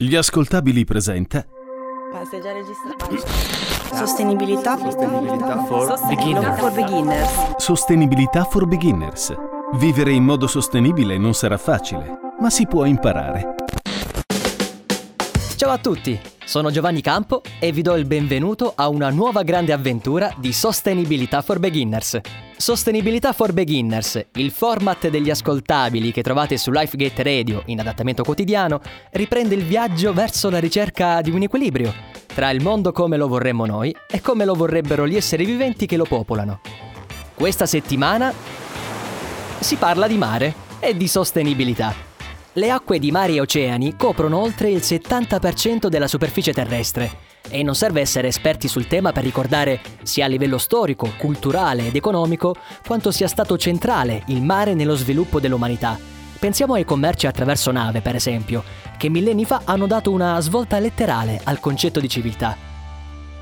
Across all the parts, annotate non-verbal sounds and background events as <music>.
Gli ascoltabili presenta Ma sei già registrato? Sostenibilità. Sostenibilità for beginners. for beginners. Sostenibilità for Beginners. Vivere in modo sostenibile non sarà facile, ma si può imparare. Ciao a tutti, sono Giovanni Campo e vi do il benvenuto a una nuova grande avventura di Sostenibilità for Beginners. Sostenibilità for Beginners, il format degli ascoltabili che trovate su LifeGate Radio in adattamento quotidiano, riprende il viaggio verso la ricerca di un equilibrio tra il mondo come lo vorremmo noi e come lo vorrebbero gli esseri viventi che lo popolano. Questa settimana si parla di mare e di sostenibilità. Le acque di mari e oceani coprono oltre il 70% della superficie terrestre e non serve essere esperti sul tema per ricordare sia a livello storico, culturale ed economico quanto sia stato centrale il mare nello sviluppo dell'umanità. Pensiamo ai commerci attraverso nave, per esempio, che millenni fa hanno dato una svolta letterale al concetto di civiltà.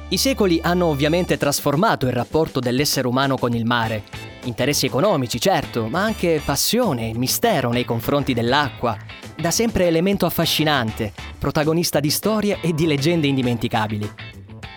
I secoli hanno ovviamente trasformato il rapporto dell'essere umano con il mare. Interessi economici, certo, ma anche passione e mistero nei confronti dell'acqua, da sempre elemento affascinante, protagonista di storie e di leggende indimenticabili.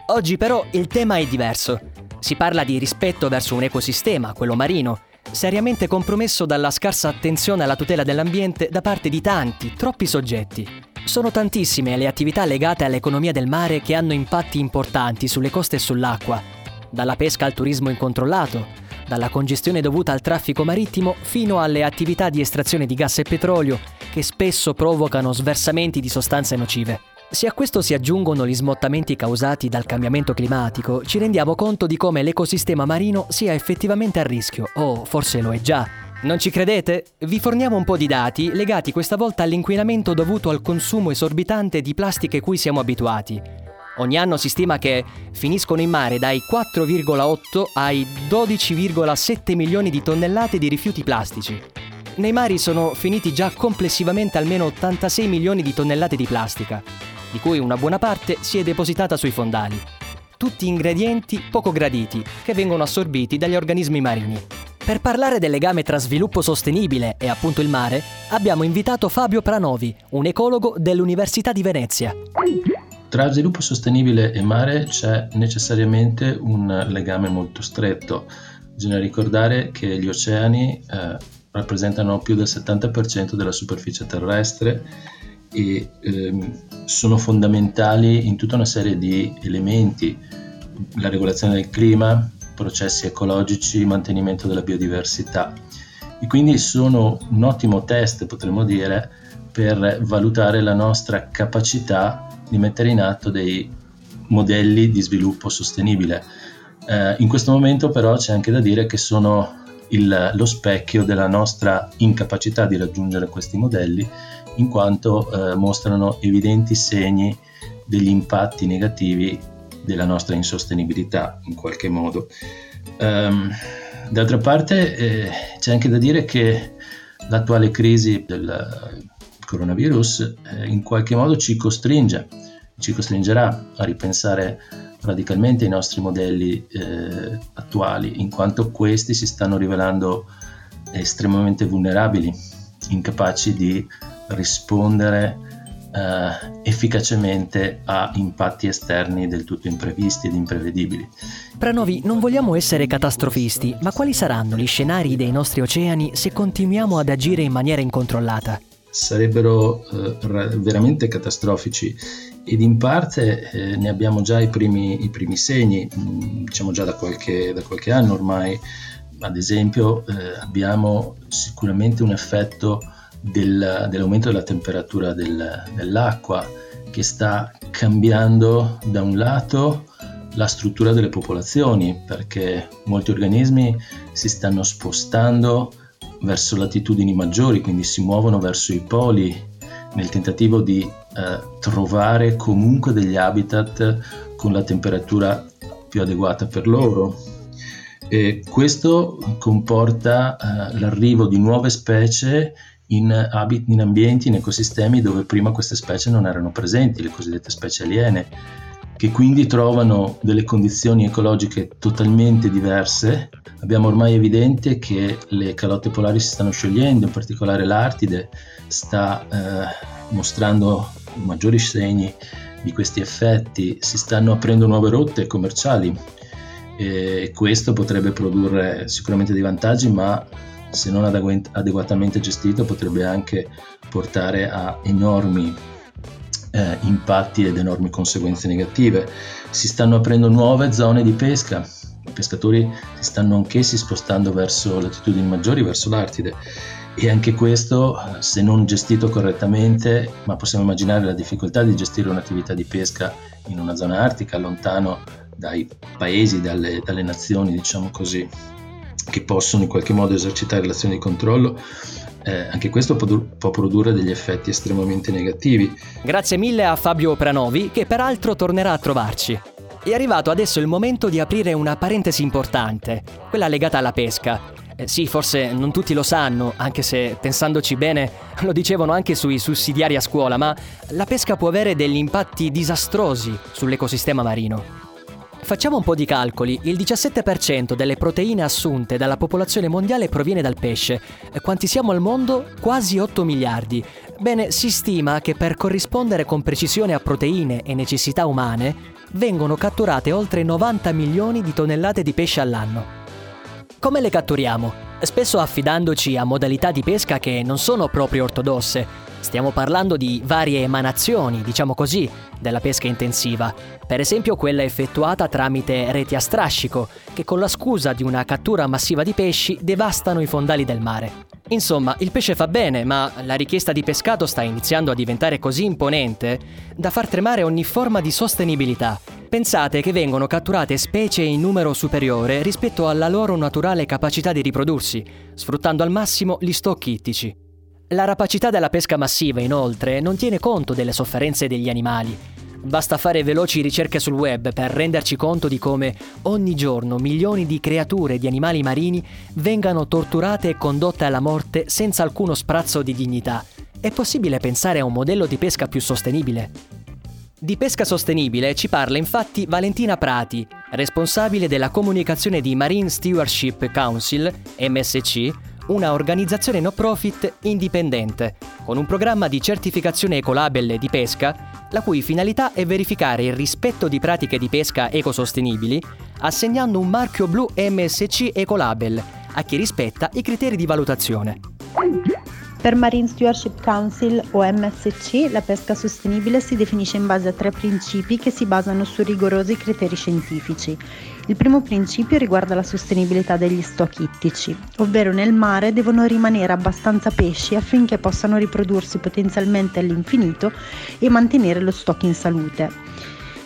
Oggi però il tema è diverso. Si parla di rispetto verso un ecosistema, quello marino, seriamente compromesso dalla scarsa attenzione alla tutela dell'ambiente da parte di tanti, troppi soggetti. Sono tantissime le attività legate all'economia del mare che hanno impatti importanti sulle coste e sull'acqua, dalla pesca al turismo incontrollato, dalla congestione dovuta al traffico marittimo fino alle attività di estrazione di gas e petrolio che spesso provocano sversamenti di sostanze nocive. Se a questo si aggiungono gli smottamenti causati dal cambiamento climatico, ci rendiamo conto di come l'ecosistema marino sia effettivamente a rischio, o forse lo è già. Non ci credete? Vi forniamo un po' di dati legati questa volta all'inquinamento dovuto al consumo esorbitante di plastiche cui siamo abituati. Ogni anno si stima che finiscono in mare dai 4,8 ai 12,7 milioni di tonnellate di rifiuti plastici. Nei mari sono finiti già complessivamente almeno 86 milioni di tonnellate di plastica, di cui una buona parte si è depositata sui fondali. Tutti ingredienti poco graditi che vengono assorbiti dagli organismi marini. Per parlare del legame tra sviluppo sostenibile e appunto il mare, abbiamo invitato Fabio Pranovi, un ecologo dell'Università di Venezia. Tra sviluppo sostenibile e mare c'è necessariamente un legame molto stretto. Bisogna ricordare che gli oceani eh, rappresentano più del 70% della superficie terrestre e ehm, sono fondamentali in tutta una serie di elementi, la regolazione del clima, processi ecologici, mantenimento della biodiversità. E quindi sono un ottimo test, potremmo dire, per valutare la nostra capacità di mettere in atto dei modelli di sviluppo sostenibile. Eh, in questo momento però c'è anche da dire che sono il, lo specchio della nostra incapacità di raggiungere questi modelli in quanto eh, mostrano evidenti segni degli impatti negativi della nostra insostenibilità in qualche modo. Um, d'altra parte eh, c'è anche da dire che l'attuale crisi del coronavirus eh, in qualche modo ci costringe, ci costringerà a ripensare radicalmente i nostri modelli eh, attuali, in quanto questi si stanno rivelando estremamente vulnerabili, incapaci di rispondere eh, efficacemente a impatti esterni del tutto imprevisti ed imprevedibili. Pranovi, non vogliamo essere catastrofisti, ma quali saranno gli scenari dei nostri oceani se continuiamo ad agire in maniera incontrollata? Sarebbero eh, veramente catastrofici ed in parte eh, ne abbiamo già i primi, i primi segni, mh, mm, diciamo già da qualche, da qualche, anno ormai. Ad esempio eh, abbiamo sicuramente un effetto del, dell'aumento della temperatura del, dell'acqua che sta cambiando da un lato la struttura delle popolazioni perché molti organismi si stanno spostando verso latitudini maggiori, quindi si muovono verso i poli nel tentativo di eh, trovare comunque degli habitat con la temperatura più adeguata per loro. E questo comporta eh, l'arrivo di nuove specie in, in ambienti, in ecosistemi dove prima queste specie non erano presenti, le cosiddette specie aliene, che quindi trovano delle condizioni ecologiche totalmente diverse. Abbiamo ormai evidente che le calotte polari si stanno sciogliendo, in particolare l'Artide sta eh, mostrando maggiori segni di questi effetti, si stanno aprendo nuove rotte commerciali e questo potrebbe produrre sicuramente dei vantaggi, ma se non adeguatamente gestito potrebbe anche portare a enormi eh, impatti ed enormi conseguenze negative. Si stanno aprendo nuove zone di pesca, i pescatori si stanno anch'essi spostando verso latitudini maggiori, verso l'Artide. E anche questo, se non gestito correttamente, ma possiamo immaginare la difficoltà di gestire un'attività di pesca in una zona artica, lontano dai paesi, dalle, dalle nazioni, diciamo così, che possono in qualche modo esercitare l'azione di controllo, eh, anche questo può, produrre degli effetti estremamente negativi. Grazie mille a Fabio Pranovi, che peraltro tornerà a trovarci. È arrivato adesso il momento di aprire una parentesi importante, quella legata alla pesca. Eh, sì, forse non tutti lo sanno, anche se pensandoci bene <laughs> lo dicevano anche sui sussidiari a scuola, ma la pesca può avere degli impatti disastrosi sull'ecosistema marino. Facciamo un po' di calcoli. Il 17% delle proteine assunte dalla popolazione mondiale proviene dal pesce. Quanti siamo al mondo? Quasi 8 miliardi. Bene, si stima che per corrispondere con precisione a proteine e necessità umane vengono catturate oltre 90 milioni di tonnellate di pesce all'anno. Come le catturiamo? Spesso affidandoci a modalità di pesca che non sono proprio ortodosse. Stiamo parlando di varie emanazioni, diciamo così, della pesca intensiva. Per esempio quella effettuata tramite reti a strascico, che con la scusa di una cattura massiva di pesci devastano i fondali del mare. Insomma, il pesce fa bene, ma la richiesta di pescato sta iniziando a diventare così imponente da far tremare ogni forma di sostenibilità Pensate che vengono catturate specie in numero superiore rispetto alla loro naturale capacità di riprodursi, sfruttando al massimo gli stock ittici. La rapacità della pesca massiva, inoltre, non tiene conto delle sofferenze degli animali. Basta fare veloci ricerche sul web per renderci conto di come ogni giorno milioni di creature di animali marini vengano torturate e condotte alla morte senza alcuno sprazzo di dignità. È possibile pensare a un modello di pesca più sostenibile? Di pesca sostenibile ci parla infatti Valentina Prati, responsabile della comunicazione di Marine Stewardship Council, MSC, una organizzazione no profit indipendente, con un programma di certificazione ecolabel di pesca, la cui finalità è verificare il rispetto di pratiche di pesca ecosostenibili, assegnando un marchio blu MSC Ecolabel a chi rispetta i criteri di valutazione. Per Marine Stewardship Council o MSC la pesca sostenibile si definisce in base a tre principi che si basano su rigorosi criteri scientifici. Il primo principio riguarda la sostenibilità degli stock ittici, ovvero nel mare devono rimanere abbastanza pesci affinché possano riprodursi potenzialmente all'infinito e mantenere lo stock in salute.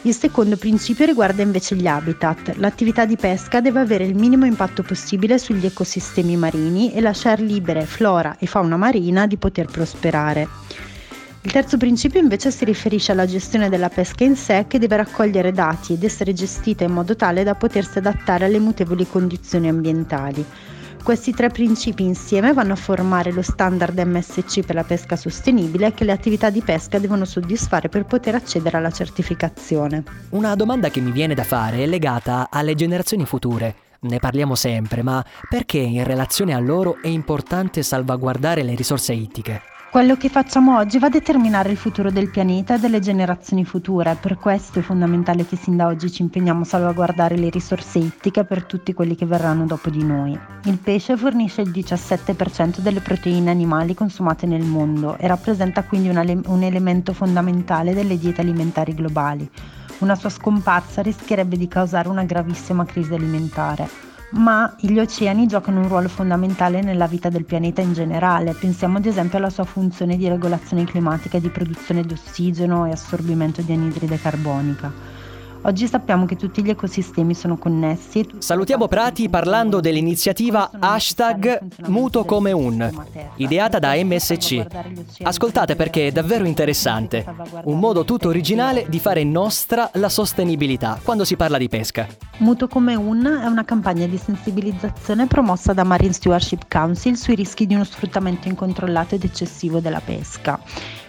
Il secondo principio riguarda invece gli habitat. L'attività di pesca deve avere il minimo impatto possibile sugli ecosistemi marini e lasciare libere flora e fauna marina di poter prosperare. Il terzo principio invece si riferisce alla gestione della pesca in sé che deve raccogliere dati ed essere gestita in modo tale da potersi adattare alle mutevoli condizioni ambientali. Questi tre principi insieme vanno a formare lo standard MSC per la pesca sostenibile che le attività di pesca devono soddisfare per poter accedere alla certificazione. Una domanda che mi viene da fare è legata alle generazioni future. Ne parliamo sempre, ma perché in relazione a loro è importante salvaguardare le risorse ittiche? Quello che facciamo oggi va a determinare il futuro del pianeta e delle generazioni future, per questo è fondamentale che sin da oggi ci impegniamo a salvaguardare le risorse ittiche per tutti quelli che verranno dopo di noi. Il pesce fornisce il 17% delle proteine animali consumate nel mondo e rappresenta quindi un, un elemento fondamentale delle diete alimentari globali. Una sua scomparsa rischierebbe di causare una gravissima crisi alimentare ma gli oceani giocano un ruolo fondamentale nella vita del pianeta in generale. Pensiamo ad esempio alla sua funzione di regolazione climatica, di produzione di ossigeno e assorbimento di anidride carbonica. Oggi sappiamo che tutti gli ecosistemi sono connessi. Salutiamo Prati parlando dell'iniziativa hashtag Muto come un, ideata da MSC. Ascoltate perché è davvero interessante. Un modo tutto originale di fare nostra la sostenibilità quando si parla di pesca. Muto come un è una campagna di sensibilizzazione promossa da Marine Stewardship Council sui rischi di uno sfruttamento incontrollato ed eccessivo della pesca.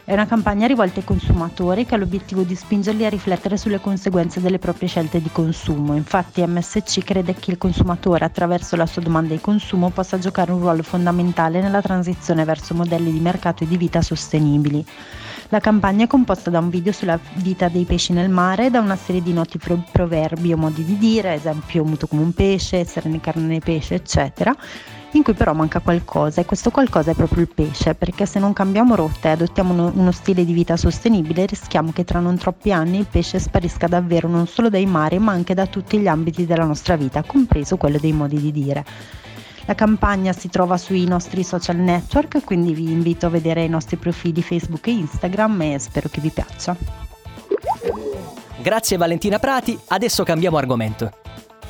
È una campagna rivolta ai consumatori che ha l'obiettivo di spingerli a riflettere sulle conseguenze delle proprie scelte di consumo. Infatti MSC crede che il consumatore attraverso la sua domanda di consumo possa giocare un ruolo fondamentale nella transizione verso modelli di mercato e di vita sostenibili. La campagna è composta da un video sulla vita dei pesci nel mare, da una serie di noti proverbi o modi di dire, esempio muto come un pesce, essere né carne né pesce, eccetera in cui però manca qualcosa e questo qualcosa è proprio il pesce, perché se non cambiamo rotta e adottiamo uno, uno, stile di vita sostenibile rischiamo che tra non troppi anni il pesce sparisca davvero non solo dai mari ma anche da tutti gli ambiti della nostra vita, compreso quello dei modi di dire. La campagna si trova sui nostri social network, quindi vi invito a vedere i nostri profili Facebook e Instagram e spero che vi piaccia. Grazie Valentina Prati, adesso cambiamo argomento.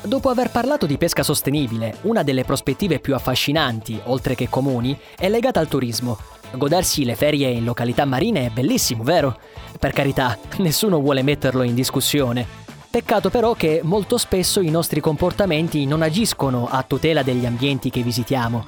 Dopo aver parlato di pesca sostenibile, una delle prospettive più affascinanti, oltre che comuni, è legata al turismo. Godersi le ferie in località marine è bellissimo, vero? Per carità, <laughs> nessuno vuole metterlo in discussione. Peccato però che molto spesso i nostri comportamenti non agiscono a tutela degli ambienti che visitiamo.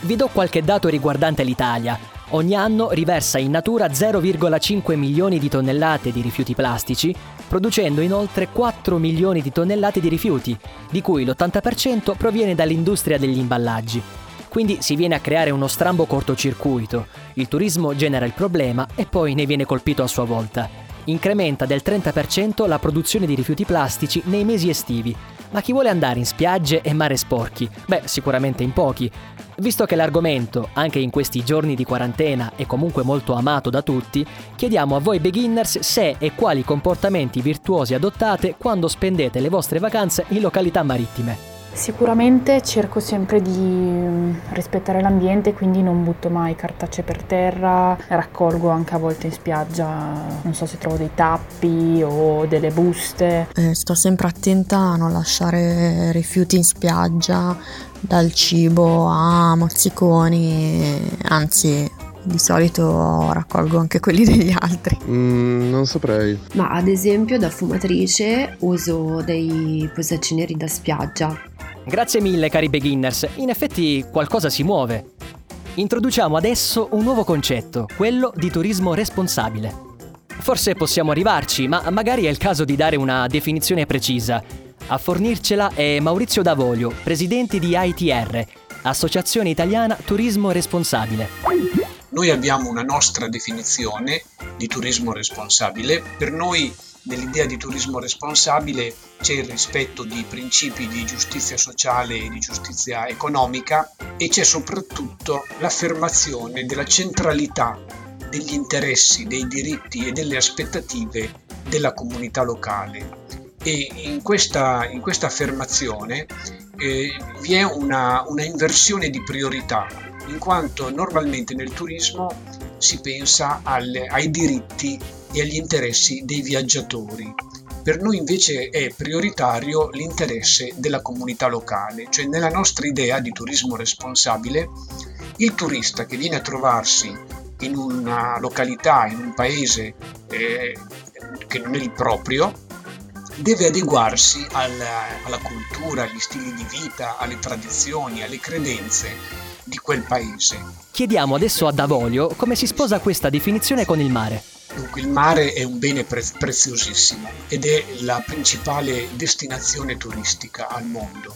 Vi do qualche dato riguardante l'Italia. Ogni anno riversa in natura 0,5 milioni di tonnellate di rifiuti plastici, producendo inoltre 4 milioni di tonnellate di rifiuti, di cui l'80% proviene dall'industria degli imballaggi. Quindi si viene a creare uno strambo cortocircuito. Il turismo genera il problema e poi ne viene colpito a sua volta. Incrementa del 30% la produzione di rifiuti plastici nei mesi estivi. Ma chi vuole andare in spiagge e mare sporchi? Beh, sicuramente in pochi. Visto che l'argomento, anche in questi giorni di quarantena, è comunque molto amato da tutti, chiediamo a voi beginners se e quali comportamenti virtuosi adottate quando spendete le vostre vacanze in località marittime. Sicuramente cerco sempre di mm, rispettare l'ambiente, quindi non butto mai cartacce per terra, raccolgo anche a volte in spiaggia, non so se trovo dei tappi o delle buste. Eh, sto sempre attenta a non lasciare rifiuti in spiaggia, dal cibo a mozziconi, anzi di solito raccolgo anche quelli <laughs> degli altri. Mm, non saprei. Ma ad esempio da fumatrice uso dei posaceneri da spiaggia Grazie mille cari beginners, in effetti qualcosa si muove. Introduciamo adesso un nuovo concetto, quello di turismo responsabile. Forse possiamo arrivarci, ma magari è il caso di dare una definizione precisa. A fornircela è Maurizio Davolio, presidente di ITR, Associazione Italiana Turismo Responsabile. Noi abbiamo una nostra definizione di turismo responsabile. Per noi nell'idea di turismo responsabile c'è il rispetto di principi di giustizia sociale e di giustizia economica e c'è soprattutto l'affermazione della centralità degli interessi, dei diritti e delle aspettative della comunità locale. E in questa, in questa affermazione eh, vi è una, una inversione di priorità, in quanto normalmente nel turismo si pensa alle, ai diritti e agli interessi dei viaggiatori. Per noi invece è prioritario l'interesse della comunità locale, cioè nella nostra idea di turismo responsabile, il turista che viene a trovarsi in una località, in un paese eh, che non è il proprio, deve adeguarsi alla, alla, cultura, agli stili di vita, alle tradizioni, alle credenze di quel paese. Chiediamo adesso a Davolio come si sposa questa definizione con il mare. Dunque il mare è un bene pre- preziosissimo ed è la principale destinazione turistica al mondo.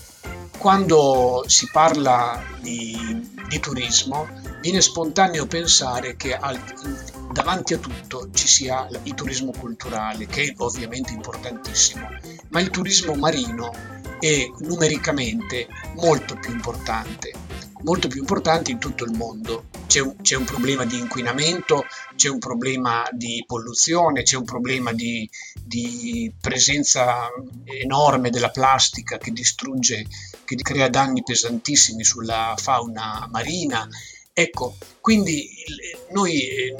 Quando si parla di, di turismo viene spontaneo pensare che al, davanti a tutto ci sia il turismo culturale, che è ovviamente importantissimo, ma il turismo marino è numericamente molto più importante molto più importante in tutto il mondo. C'è un, c'è un, problema di inquinamento, c'è un problema di polluzione, c'è un problema di, di, presenza enorme della plastica che distrugge, che crea danni pesantissimi sulla fauna marina. Ecco, quindi noi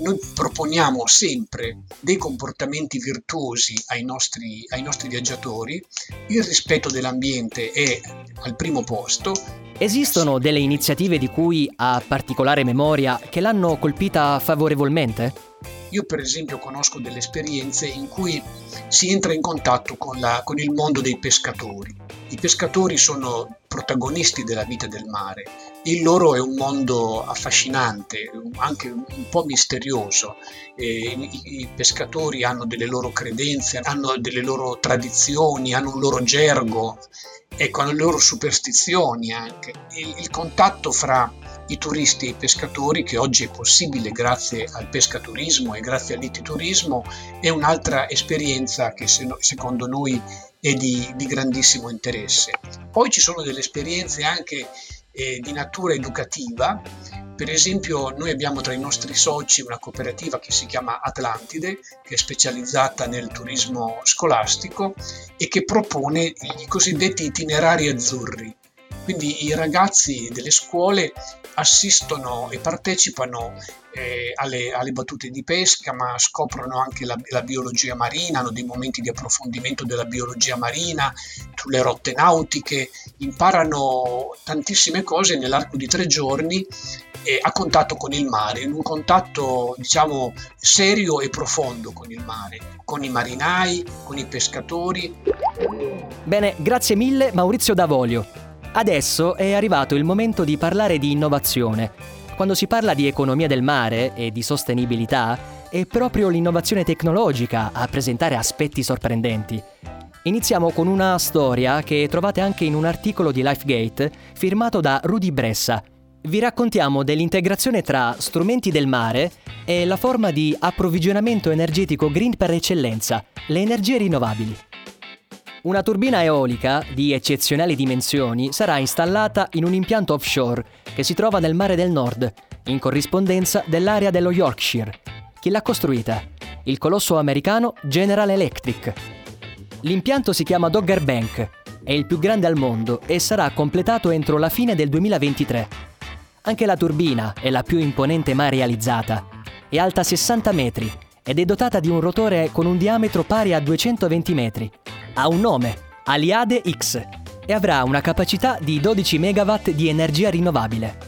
noi proponiamo sempre dei comportamenti virtuosi ai nostri, ai nostri, viaggiatori, il rispetto dell'ambiente è al primo posto. Esistono delle iniziative di cui ha particolare memoria che l'hanno colpita favorevolmente? Io per esempio conosco delle esperienze in cui si entra in contatto con, la, con il mondo dei pescatori. I pescatori sono protagonisti della vita del mare. Il loro è un mondo affascinante, anche un po' misterioso. I, pescatori hanno delle loro credenze, hanno delle loro tradizioni, hanno un loro gergo, ecco, hanno le loro superstizioni anche. Il contatto fra i turisti e i pescatori, che oggi è possibile grazie al pescaturismo e grazie all'ittiturismo, è un'altra esperienza che secondo noi è di, di grandissimo interesse. Poi ci sono delle esperienze anche eh, di natura educativa per esempio noi abbiamo tra i nostri soci una cooperativa che si chiama Atlantide, che è specializzata nel turismo scolastico e che propone i cosiddetti itinerari azzurri. Quindi i ragazzi delle scuole assistono e partecipano eh, alle, alle, battute di pesca, ma scoprono anche la, la, biologia marina, hanno dei momenti di approfondimento della biologia marina, sulle rotte nautiche, imparano tantissime cose nell'arco di tre giorni eh, a contatto con il mare, in un contatto diciamo serio e profondo con il mare, con i marinai, con i pescatori. Bene, grazie mille Maurizio Davolio. Adesso è arrivato il momento di parlare di innovazione. Quando si parla di economia del mare e di sostenibilità, è proprio l'innovazione tecnologica a presentare aspetti sorprendenti. Iniziamo con una storia che trovate anche in un articolo di Lifegate firmato da Rudy Bressa, vi raccontiamo dell'integrazione tra strumenti del mare e la forma di approvvigionamento energetico green per eccellenza, le energie rinnovabili. Una turbina eolica di eccezionali dimensioni sarà installata in un impianto offshore che si trova nel mare del nord, in corrispondenza dell'area dello Yorkshire. Chi l'ha costruita? Il colosso americano General Electric. L'impianto si chiama Dogger Bank, è il più grande al mondo e sarà completato entro la fine del 2023 anche la turbina è la più imponente mai realizzata. È alta 60 metri ed è dotata di un rotore con un diametro pari a 220 metri. Ha un nome, Aliade X, e avrà una capacità di 12 MW di energia rinnovabile.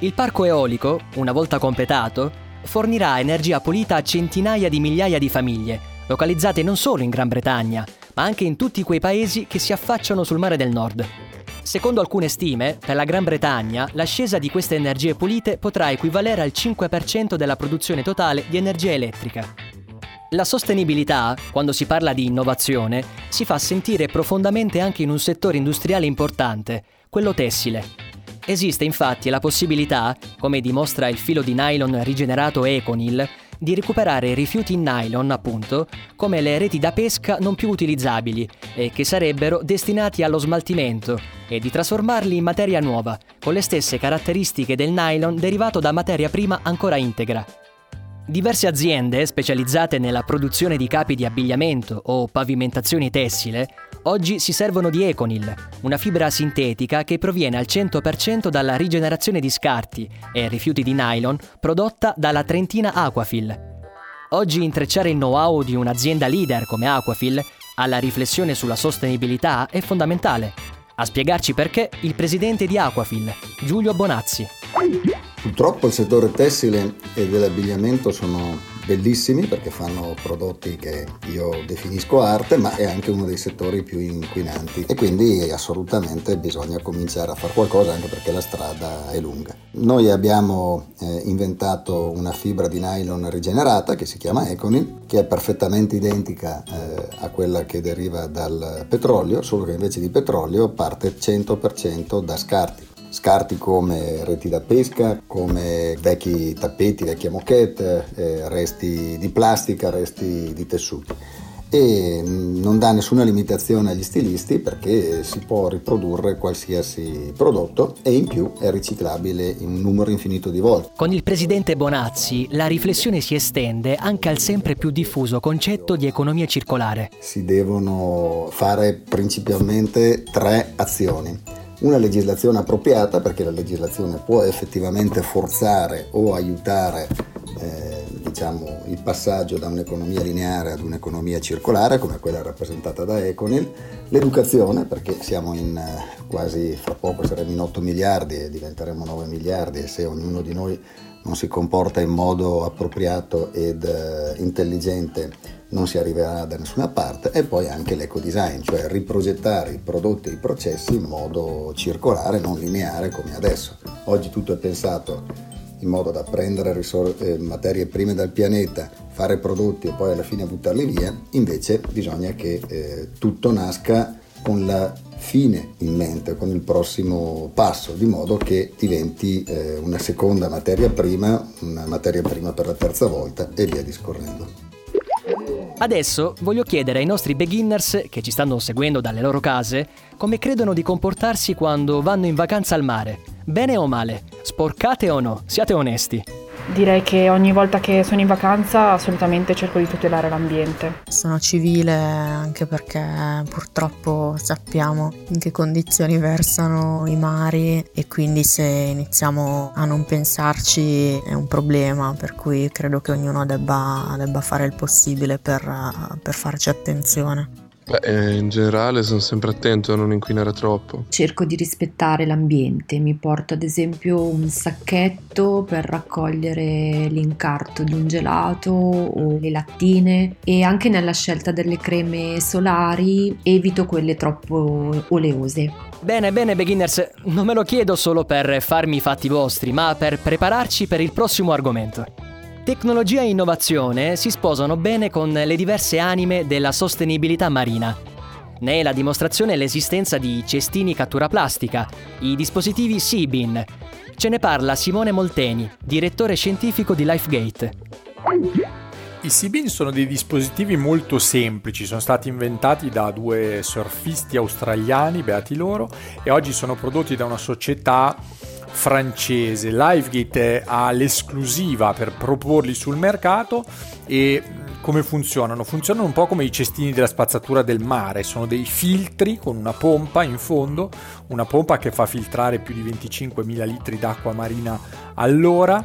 Il parco eolico, una volta completato, fornirà energia pulita a centinaia di migliaia di famiglie, localizzate non solo in Gran Bretagna, ma anche in tutti quei paesi che si affacciano sul mare del nord. Secondo alcune stime, per la Gran Bretagna l'ascesa di queste energie pulite potrà equivalere al 5% della produzione totale di energia elettrica. La sostenibilità, quando si parla di innovazione, si fa sentire profondamente anche in un settore industriale importante, quello tessile. Esiste infatti la possibilità, come dimostra il filo di nylon rigenerato Econil, di recuperare rifiuti in nylon, appunto, come le reti da pesca non più utilizzabili e che sarebbero destinati allo smaltimento e di trasformarli in materia nuova, con le stesse caratteristiche del nylon derivato da materia prima ancora integra. Diverse aziende specializzate nella produzione di capi di abbigliamento o pavimentazioni tessile oggi si servono di Econil, una fibra sintetica che proviene al 100% dalla rigenerazione di scarti e rifiuti di nylon prodotta dalla trentina Aquafil. Oggi intrecciare il know-how di un'azienda leader come Aquafil alla riflessione sulla sostenibilità è fondamentale. A spiegarci perché il presidente di Aquafil, Giulio Bonazzi. Purtroppo il settore tessile e dell'abbigliamento sono bellissimi perché fanno prodotti che io definisco arte, ma è anche uno dei settori più inquinanti e quindi assolutamente bisogna cominciare a fare qualcosa anche perché la strada è lunga. Noi abbiamo eh, inventato una fibra di nylon rigenerata che si chiama Econil, che è perfettamente identica eh, a quella che deriva dal petrolio, solo che invece di petrolio parte 100% da scarti scarti come reti da pesca, come vecchi tappeti, vecchie moquette, eh, resti di plastica, resti di tessuti e non dà nessuna limitazione agli stilisti perché si può riprodurre qualsiasi prodotto e in più è riciclabile in un numero infinito di volte. Con il presidente Bonazzi la riflessione si estende anche al sempre più diffuso concetto di economia circolare. Si devono fare principalmente tre azioni una legislazione appropriata perché la legislazione può effettivamente forzare o aiutare eh, diciamo, il passaggio da un'economia lineare ad un'economia circolare come quella rappresentata da Econil, l'educazione perché siamo in eh, quasi fra poco saremo in 8 miliardi e diventeremo 9 miliardi e se ognuno di noi non si comporta in modo appropriato ed eh, intelligente non si arriverà da nessuna parte e poi anche l'ecodesign, cioè riprogettare i prodotti e i processi in modo circolare, non lineare come adesso. Oggi tutto è pensato in modo da prendere risor- eh, materie prime dal pianeta, fare prodotti e poi alla fine buttarli via, invece bisogna che eh, tutto nasca con la fine in mente, con il prossimo passo, di modo che diventi eh, una seconda materia prima, una materia prima per la terza volta e via discorrendo. Adesso voglio chiedere ai nostri beginners che ci stanno seguendo dalle loro case come credono di comportarsi quando vanno in vacanza al mare. Bene o male? Sporcate o no? Siate onesti. Direi che ogni volta che sono in vacanza assolutamente cerco di tutelare l'ambiente. Sono civile anche perché purtroppo sappiamo in che condizioni versano i mari e quindi se iniziamo a non pensarci è un problema, per cui credo che ognuno debba, debba fare il possibile per, per farci attenzione. Beh, eh, in generale sono sempre attento a non inquinare troppo. Cerco di rispettare l'ambiente, mi porto ad esempio un sacchetto per raccogliere l'incarto di un gelato o le lattine e anche nella scelta delle creme solari evito quelle troppo oleose. Bene, bene beginners, non me lo chiedo solo per farmi i fatti vostri, ma per prepararci per il prossimo argomento. Tecnologia e innovazione si sposano bene con le diverse anime della sostenibilità marina. Ne è la dimostrazione l'esistenza di cestini cattura plastica, i dispositivi Seabin. Ce ne parla Simone Molteni, direttore scientifico di LifeGate. I Seabin sono dei dispositivi molto semplici, sono stati inventati da due surfisti australiani, beati loro, e oggi sono prodotti da una società francese. Livegate ha l'esclusiva per proporli sul mercato e come funzionano? Funzionano un po' come i cestini della spazzatura del mare, sono dei filtri con una pompa in fondo, una pompa che fa filtrare più di 25.000 litri d'acqua marina all'ora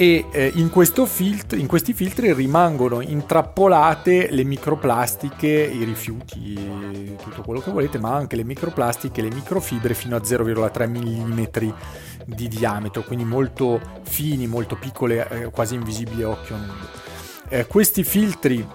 e eh, in, filtro, in, questi filtri rimangono intrappolate le microplastiche, i rifiuti, tutto quello che volete, ma anche le microplastiche, le microfibre fino a 0,3 mm di diametro, quindi molto fini, molto piccole, eh, quasi invisibili a occhio nudo. Eh, questi filtri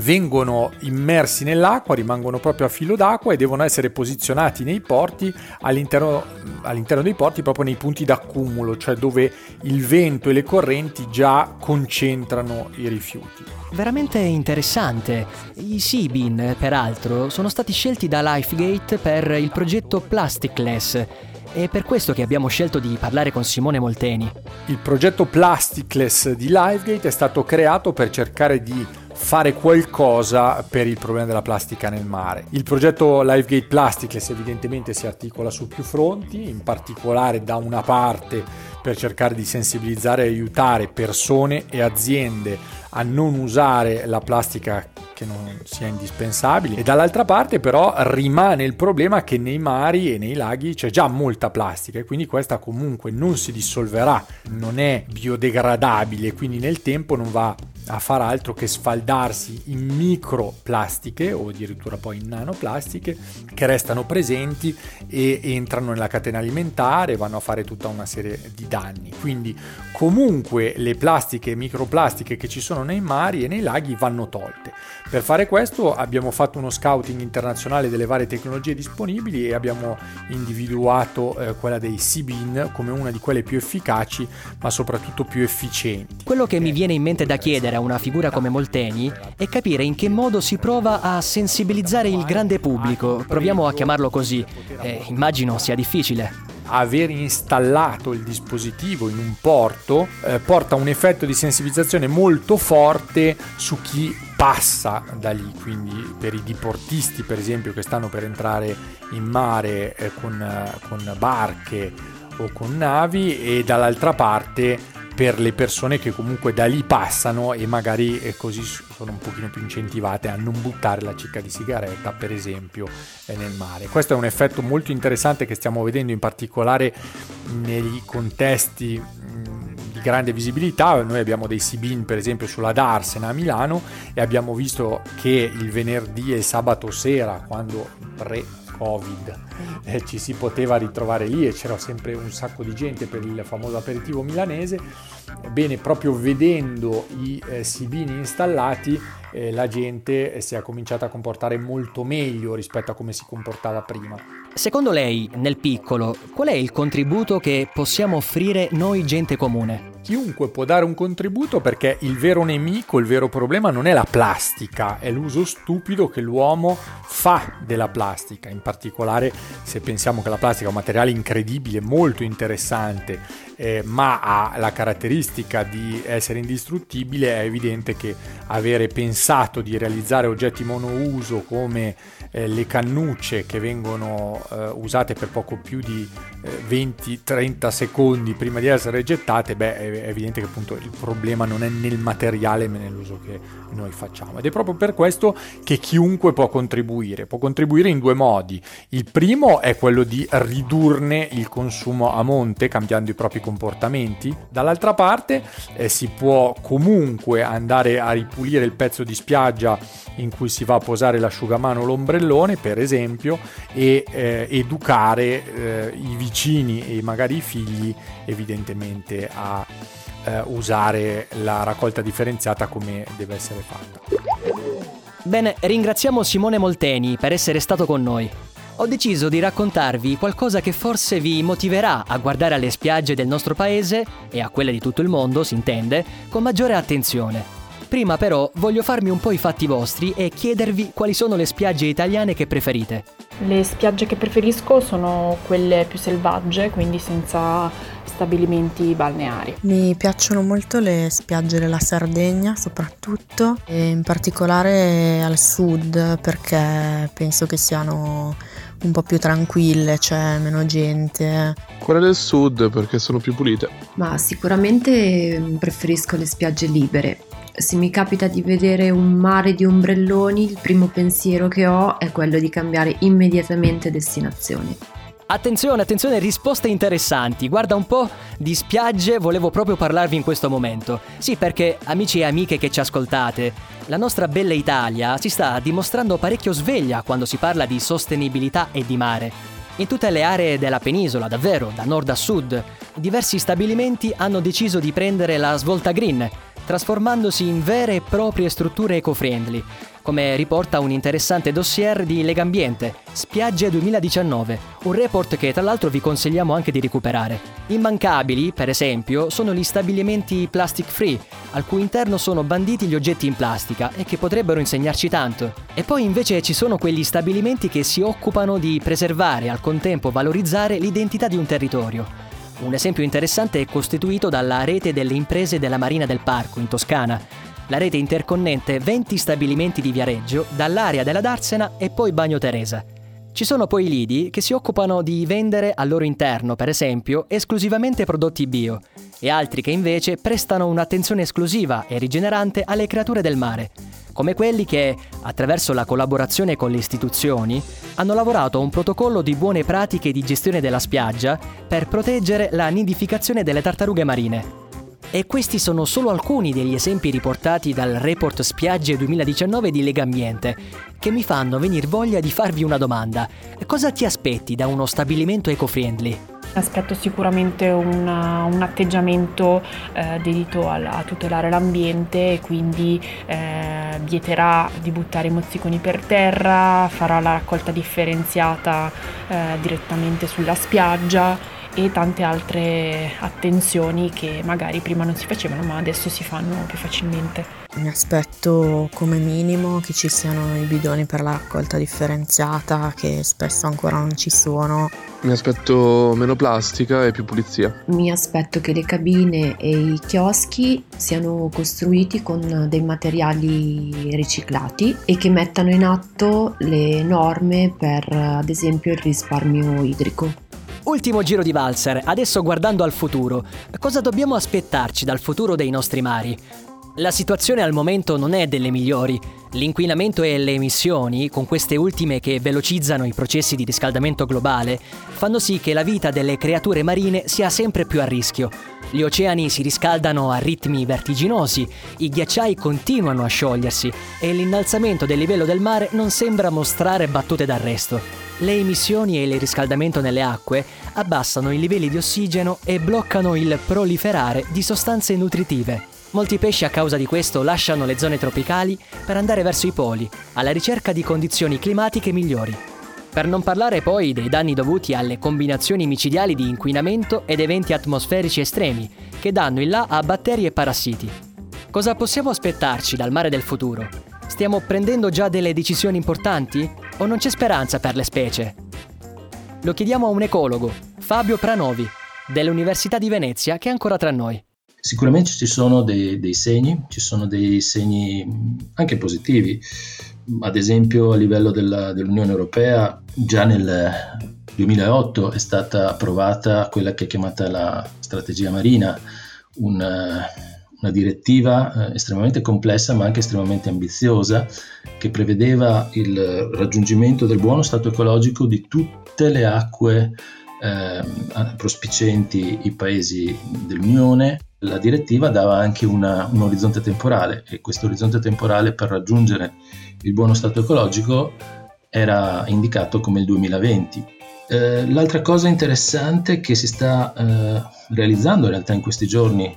vengono immersi nell'acqua, rimangono proprio a filo d'acqua e devono essere posizionati nei porti all'interno, all'interno, dei porti, proprio nei punti d'accumulo, cioè dove il vento e le correnti già concentrano i rifiuti. Veramente interessante. I Seabin, peraltro, sono stati scelti da Lifegate per il progetto Plasticless. È per questo che abbiamo scelto di parlare con Simone Molteni. Il progetto Plasticless di Lifegate è stato creato per cercare di fare qualcosa per il problema della plastica nel mare. Il progetto Livegate Plasticless evidentemente si articola su più fronti, in particolare da una parte per cercare di sensibilizzare e aiutare persone e aziende a non usare la plastica che non sia indispensabile e dall'altra parte però rimane il problema che nei mari e nei laghi c'è già molta plastica e quindi questa comunque non si dissolverà, non è biodegradabile, quindi nel tempo non va a far altro che sfaldarsi in microplastiche o addirittura poi in nanoplastiche che restano presenti e entrano nella catena alimentare e vanno a fare tutta una serie di danni. Quindi comunque le plastiche e microplastiche che ci sono nei mari e nei laghi vanno tolte. Per fare questo abbiamo fatto uno scouting internazionale delle varie tecnologie disponibili e abbiamo individuato eh, quella dei Seabin come una di quelle più efficaci ma soprattutto più efficienti. Quello che mi viene in mente da chiedere a una figura come Molteni è capire in che modo si prova a sensibilizzare il grande pubblico, proviamo a chiamarlo così, eh, immagino sia difficile. Aver installato il dispositivo in un porto eh, porta un effetto di sensibilizzazione molto forte su chi passa da lì, quindi per i diportisti per esempio che stanno per entrare in mare eh, con, eh, con barche o con navi e dall'altra parte per le persone che comunque da lì passano e magari eh, così sono un pochino più incentivate a non buttare la cicca di sigaretta per esempio eh, nel mare. Questo è un effetto molto interessante che stiamo vedendo in particolare nei contesti di grande visibilità. Noi abbiamo dei Sibin per esempio sulla Darsena a Milano e abbiamo visto che il venerdì e sabato sera quando pre Covid eh, ci si poteva ritrovare lì e c'era sempre un sacco di gente per il famoso aperitivo milanese. Ebbene, proprio vedendo i eh, sibini installati, eh, la gente si è cominciata a comportare molto meglio rispetto a come si comportava prima. Secondo lei, nel piccolo, qual è il contributo che possiamo offrire noi gente comune? Chiunque può dare un contributo perché il vero nemico, il vero problema non è la plastica, è l'uso stupido che l'uomo fa della plastica. In particolare se pensiamo che la plastica è un materiale incredibile, molto interessante, eh, ma ha la caratteristica di essere indistruttibile, è evidente che avere pensato di realizzare oggetti monouso come eh, le cannucce che vengono eh, usate per poco più di 20-30 eh, secondi prima di essere gettate, beh, è evidente che appunto il problema non è nel materiale ma nell'uso che noi facciamo. Ed è proprio per questo che chiunque può contribuire. Può contribuire in due modi. Il primo è quello di ridurne il consumo a monte cambiando i propri comportamenti. Dall'altra parte eh, si può comunque andare a ripulire il pezzo di spiaggia in cui si va a posare l'asciugamano o l'ombrellone, per esempio, e eh, educare eh, i vicini e magari i figli evidentemente a eh, usare la raccolta differenziata come deve essere fatta. Bene, ringraziamo Simone Molteni per essere stato con noi. Ho deciso di raccontarvi qualcosa che forse vi motiverà a guardare alle spiagge del nostro paese e a quelle di tutto il mondo, si intende, con maggiore attenzione. Prima però voglio farmi un po' i fatti vostri e chiedervi quali sono le spiagge italiane che preferite. Le spiagge che preferisco sono quelle più selvagge, quindi senza stabilimenti balneari. Mi piacciono molto le spiagge della Sardegna soprattutto e in particolare al sud perché penso che siano un po' più tranquille, c'è meno gente. Quelle del sud perché sono più pulite. Ma sicuramente preferisco le spiagge libere se mi capita di vedere un mare di ombrelloni, il primo pensiero che ho è quello di cambiare immediatamente destinazione. Attenzione, attenzione, risposte interessanti. Guarda un po' di spiagge, volevo proprio parlarvi in questo momento. Sì, perché amici e amiche che ci ascoltate, la nostra bella Italia si sta dimostrando parecchio sveglia quando si parla di sostenibilità e di mare. In tutte le aree della penisola, davvero, da nord a sud, diversi stabilimenti hanno deciso di prendere la svolta green trasformandosi in vere e proprie strutture eco-friendly, come riporta un interessante dossier di Legambiente, Spiagge 2019, un report che tra l'altro vi consigliamo anche di recuperare. Immancabili, per esempio, sono gli stabilimenti plastic free, al cui interno sono banditi gli oggetti in plastica e che potrebbero insegnarci tanto. E poi invece ci sono quegli stabilimenti che si occupano di preservare e al contempo valorizzare l'identità di un territorio un esempio interessante è costituito dalla rete delle imprese della Marina del Parco in Toscana. La rete interconnette 20 stabilimenti di Viareggio dall'area della Darsena e poi Bagno Teresa. Ci sono poi i lidi che si occupano di vendere al loro interno, per esempio, esclusivamente prodotti bio, e altri che invece prestano un'attenzione esclusiva e rigenerante alle creature del mare come quelli che, attraverso la collaborazione con le istituzioni, hanno lavorato a un protocollo di buone pratiche di gestione della spiaggia per proteggere la nidificazione delle tartarughe marine. E questi sono solo alcuni degli esempi riportati dal report Spiagge 2019 di Legambiente, che mi fanno venire voglia di farvi una domanda. Cosa ti aspetti da uno stabilimento eco-friendly? Aspetto sicuramente una, un atteggiamento eh, dedito a, a, tutelare l'ambiente e quindi eh, vieterà di buttare i mozziconi per terra, farà la raccolta differenziata eh, direttamente sulla spiaggia e tante altre attenzioni che magari prima non si facevano ma adesso si fanno più facilmente. Mi aspetto come minimo che ci siano i bidoni per la raccolta differenziata che spesso ancora non ci sono. Mi aspetto meno plastica e più pulizia. Mi aspetto che le cabine e i chioschi siano costruiti con dei materiali riciclati e che mettano in atto le norme per ad esempio il risparmio idrico. Ultimo giro di valzer, adesso guardando al futuro. Cosa dobbiamo aspettarci dal futuro dei nostri mari? La situazione al momento non è delle migliori. L'inquinamento e le emissioni, con queste ultime che velocizzano i processi di riscaldamento globale, fanno sì che la vita delle creature marine sia sempre più a rischio. Gli oceani si riscaldano a ritmi vertiginosi, i ghiacciai continuano a sciogliersi e l'innalzamento del livello del mare non sembra mostrare battute d'arresto. Le emissioni e il riscaldamento nelle acque abbassano i livelli di ossigeno e bloccano il proliferare di sostanze nutritive. Molti pesci a causa di questo lasciano le zone tropicali per andare verso i poli, alla ricerca di condizioni climatiche migliori. Per non parlare poi dei danni dovuti alle combinazioni micidiali di inquinamento ed eventi atmosferici estremi, che danno il là a batteri e parassiti. Cosa possiamo aspettarci dal mare del futuro? Stiamo prendendo già delle decisioni importanti? O non c'è speranza per le specie? Lo chiediamo a un ecologo, Fabio Pranovi, dell'Università di Venezia, che è ancora tra noi. Sicuramente ci sono dei, dei segni, ci sono dei segni anche positivi ad esempio a livello della, dell'Unione Europea già nel 2008 è stata approvata quella che è chiamata la strategia marina, una, una direttiva eh, estremamente complessa ma anche estremamente ambiziosa che prevedeva il raggiungimento del buono stato ecologico di tutte le acque eh, prospicenti i paesi dell'Unione. La direttiva dava anche una, un orizzonte temporale e questo orizzonte temporale per raggiungere il buono stato ecologico era indicato come il 2020. Eh, l'altra cosa interessante che si sta eh, realizzando in realtà in questi giorni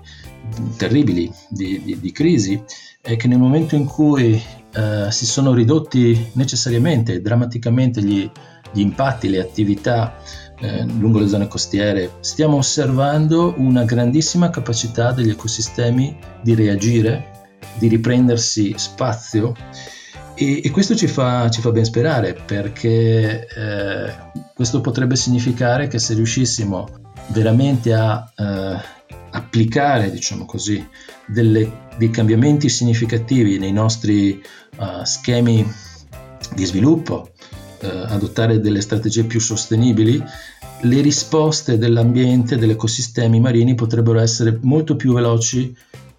terribili di, di, di crisi è che nel momento in cui eh, si sono ridotti necessariamente, drammaticamente gli, gli impatti, le attività eh, lungo le zone costiere, stiamo osservando una grandissima capacità degli ecosistemi di reagire, di riprendersi spazio e, e questo ci fa, ci fa, ben sperare perché eh, questo potrebbe significare che se riuscissimo veramente a eh, applicare, diciamo così, delle, dei cambiamenti significativi nei nostri uh, schemi di sviluppo, uh, adottare delle strategie più sostenibili, le risposte dell'ambiente, degli ecosistemi marini potrebbero essere molto più veloci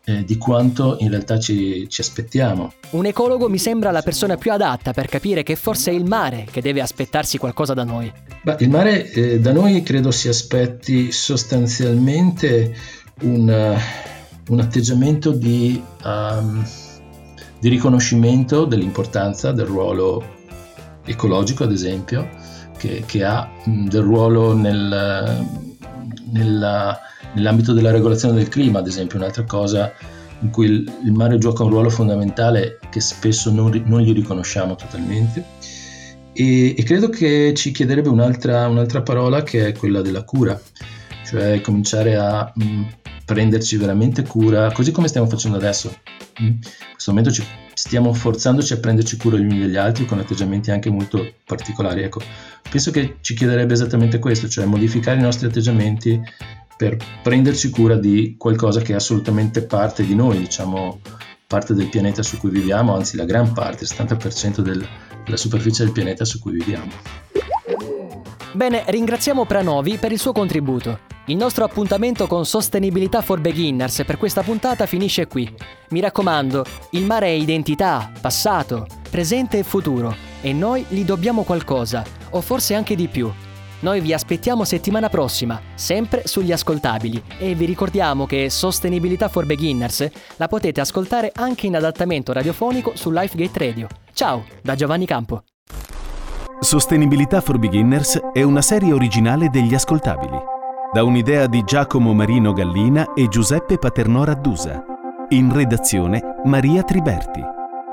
eh, di quanto in realtà ci, ci, aspettiamo. Un ecologo mi sembra la persona più adatta per capire che forse è il mare che deve aspettarsi qualcosa da noi. Beh, il mare eh, da noi credo si aspetti sostanzialmente un, uh, un atteggiamento di, um, di riconoscimento dell'importanza del ruolo ecologico, ad esempio, che, che ha mh, del ruolo nel, nella Nell'ambito della regolazione del clima, ad esempio, un'altra cosa in cui il, il mare gioca un ruolo fondamentale che spesso non, non gli riconosciamo totalmente. E, e, credo che ci chiederebbe un'altra, un'altra, parola che è quella della cura, cioè cominciare a mh, prenderci veramente cura, così come stiamo facendo adesso. In questo momento ci, stiamo forzandoci a prenderci cura gli uni degli altri con atteggiamenti anche molto particolari. Ecco, penso che ci chiederebbe esattamente questo, cioè modificare i nostri atteggiamenti per prenderci cura di qualcosa che è assolutamente parte di noi, diciamo parte del pianeta su cui viviamo, anzi la gran parte, il 70% del, della superficie del pianeta su cui viviamo. Bene, ringraziamo Pranovi per il suo contributo. Il nostro appuntamento con Sostenibilità for Beginners per questa puntata finisce qui. Mi raccomando, il mare è identità, passato, presente e futuro e noi gli dobbiamo qualcosa, o forse anche di più. Noi vi aspettiamo settimana prossima, sempre sugli ascoltabili e vi ricordiamo che Sostenibilità for Beginners la potete ascoltare anche in adattamento radiofonico su Lifegate Radio. Ciao, da Giovanni Campo. Sostenibilità for Beginners è una serie originale degli ascoltabili, da un'idea di Giacomo Marino Gallina e Giuseppe Paternò Raddusa. In redazione Maria Triberti.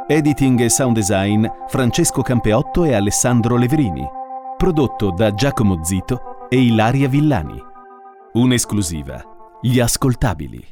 Editing e sound design Francesco Campeotto e Alessandro Leverini prodotto da Giacomo Zito e Ilaria Villani. Un'esclusiva. Gli ascoltabili.